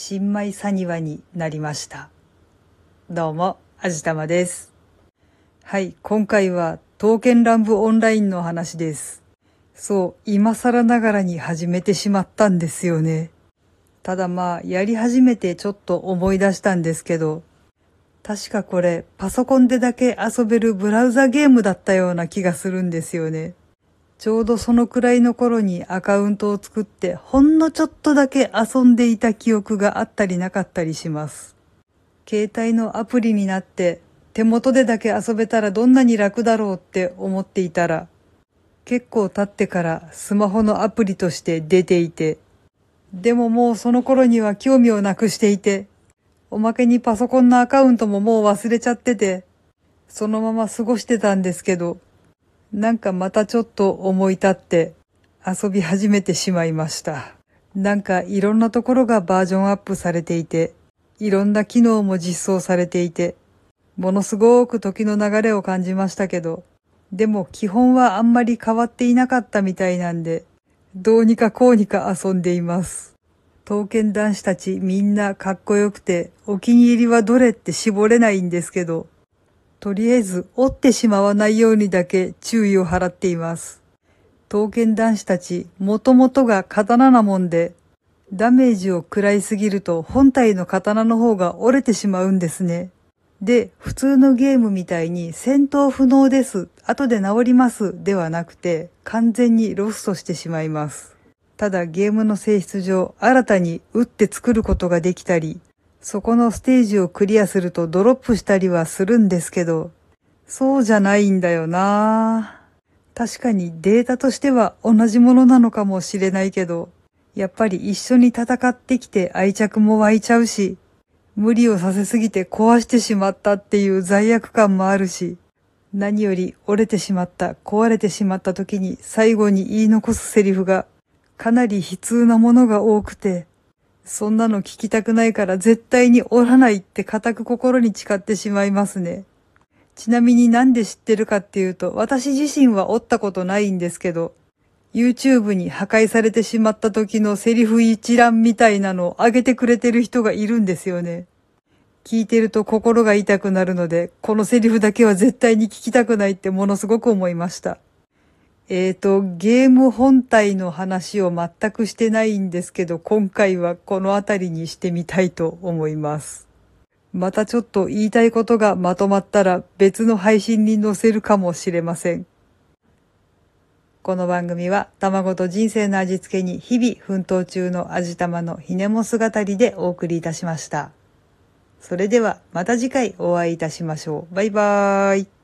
新米サニワになりました。どうも、あじたまです。はい、今回は、刀剣乱舞オンラインの話です。そう、今更ながらに始めてしまったんですよね。ただまあ、やり始めてちょっと思い出したんですけど、確かこれ、パソコンでだけ遊べるブラウザゲームだったような気がするんですよね。ちょうどそのくらいの頃にアカウントを作って、ほんのちょっとだけ遊んでいた記憶があったりなかったりします。携帯のアプリになって、手元でだけ遊べたらどんなに楽だろうって思っていたら、結構経ってからスマホのアプリとして出ていて、でももうその頃には興味をなくしていて、おまけにパソコンのアカウントももう忘れちゃってて、そのまま過ごしてたんですけど、なんかまたちょっと思い立って遊び始めてしまいました。なんかいろんなところがバージョンアップされていて、いろんな機能も実装されていて、ものすごく時の流れを感じましたけど、でも基本はあんまり変わっていなかったみたいなんで、どうにかこうにか遊んでいます。刀剣男子たちみんなかっこよくて、お気に入りはどれって絞れないんですけど、とりあえず折ってしまわないようにだけ注意を払っています。刀剣男子たち、もともとが刀なもんで、ダメージを食らいすぎると本体の刀の方が折れてしまうんですね。で、普通のゲームみたいに戦闘不能です、後で治りますではなくて、完全にロストしてしまいます。ただゲームの性質上、新たに打って作ることができたり、そこのステージをクリアするとドロップしたりはするんですけど、そうじゃないんだよな。確かにデータとしては同じものなのかもしれないけど、やっぱり一緒に戦ってきて愛着も湧いちゃうし、無理をさせすぎて壊してしまったっていう罪悪感もあるし、何より折れてしまった、壊れてしまった時に最後に言い残すセリフがかなり悲痛なものが多くて、そんなの聞きたくないから絶対に折らないって固く心に誓ってしまいますね。ちなみになんで知ってるかっていうと、私自身は折ったことないんですけど、YouTube に破壊されてしまった時のセリフ一覧みたいなのを上げてくれてる人がいるんですよね。聞いてると心が痛くなるので、このセリフだけは絶対に聞きたくないってものすごく思いました。えーと、ゲーム本体の話を全くしてないんですけど、今回はこの辺りにしてみたいと思います。またちょっと言いたいことがまとまったら別の配信に載せるかもしれません。この番組は卵と人生の味付けに日々奮闘中の味玉のひねも姿りでお送りいたしました。それではまた次回お会いいたしましょう。バイバーイ。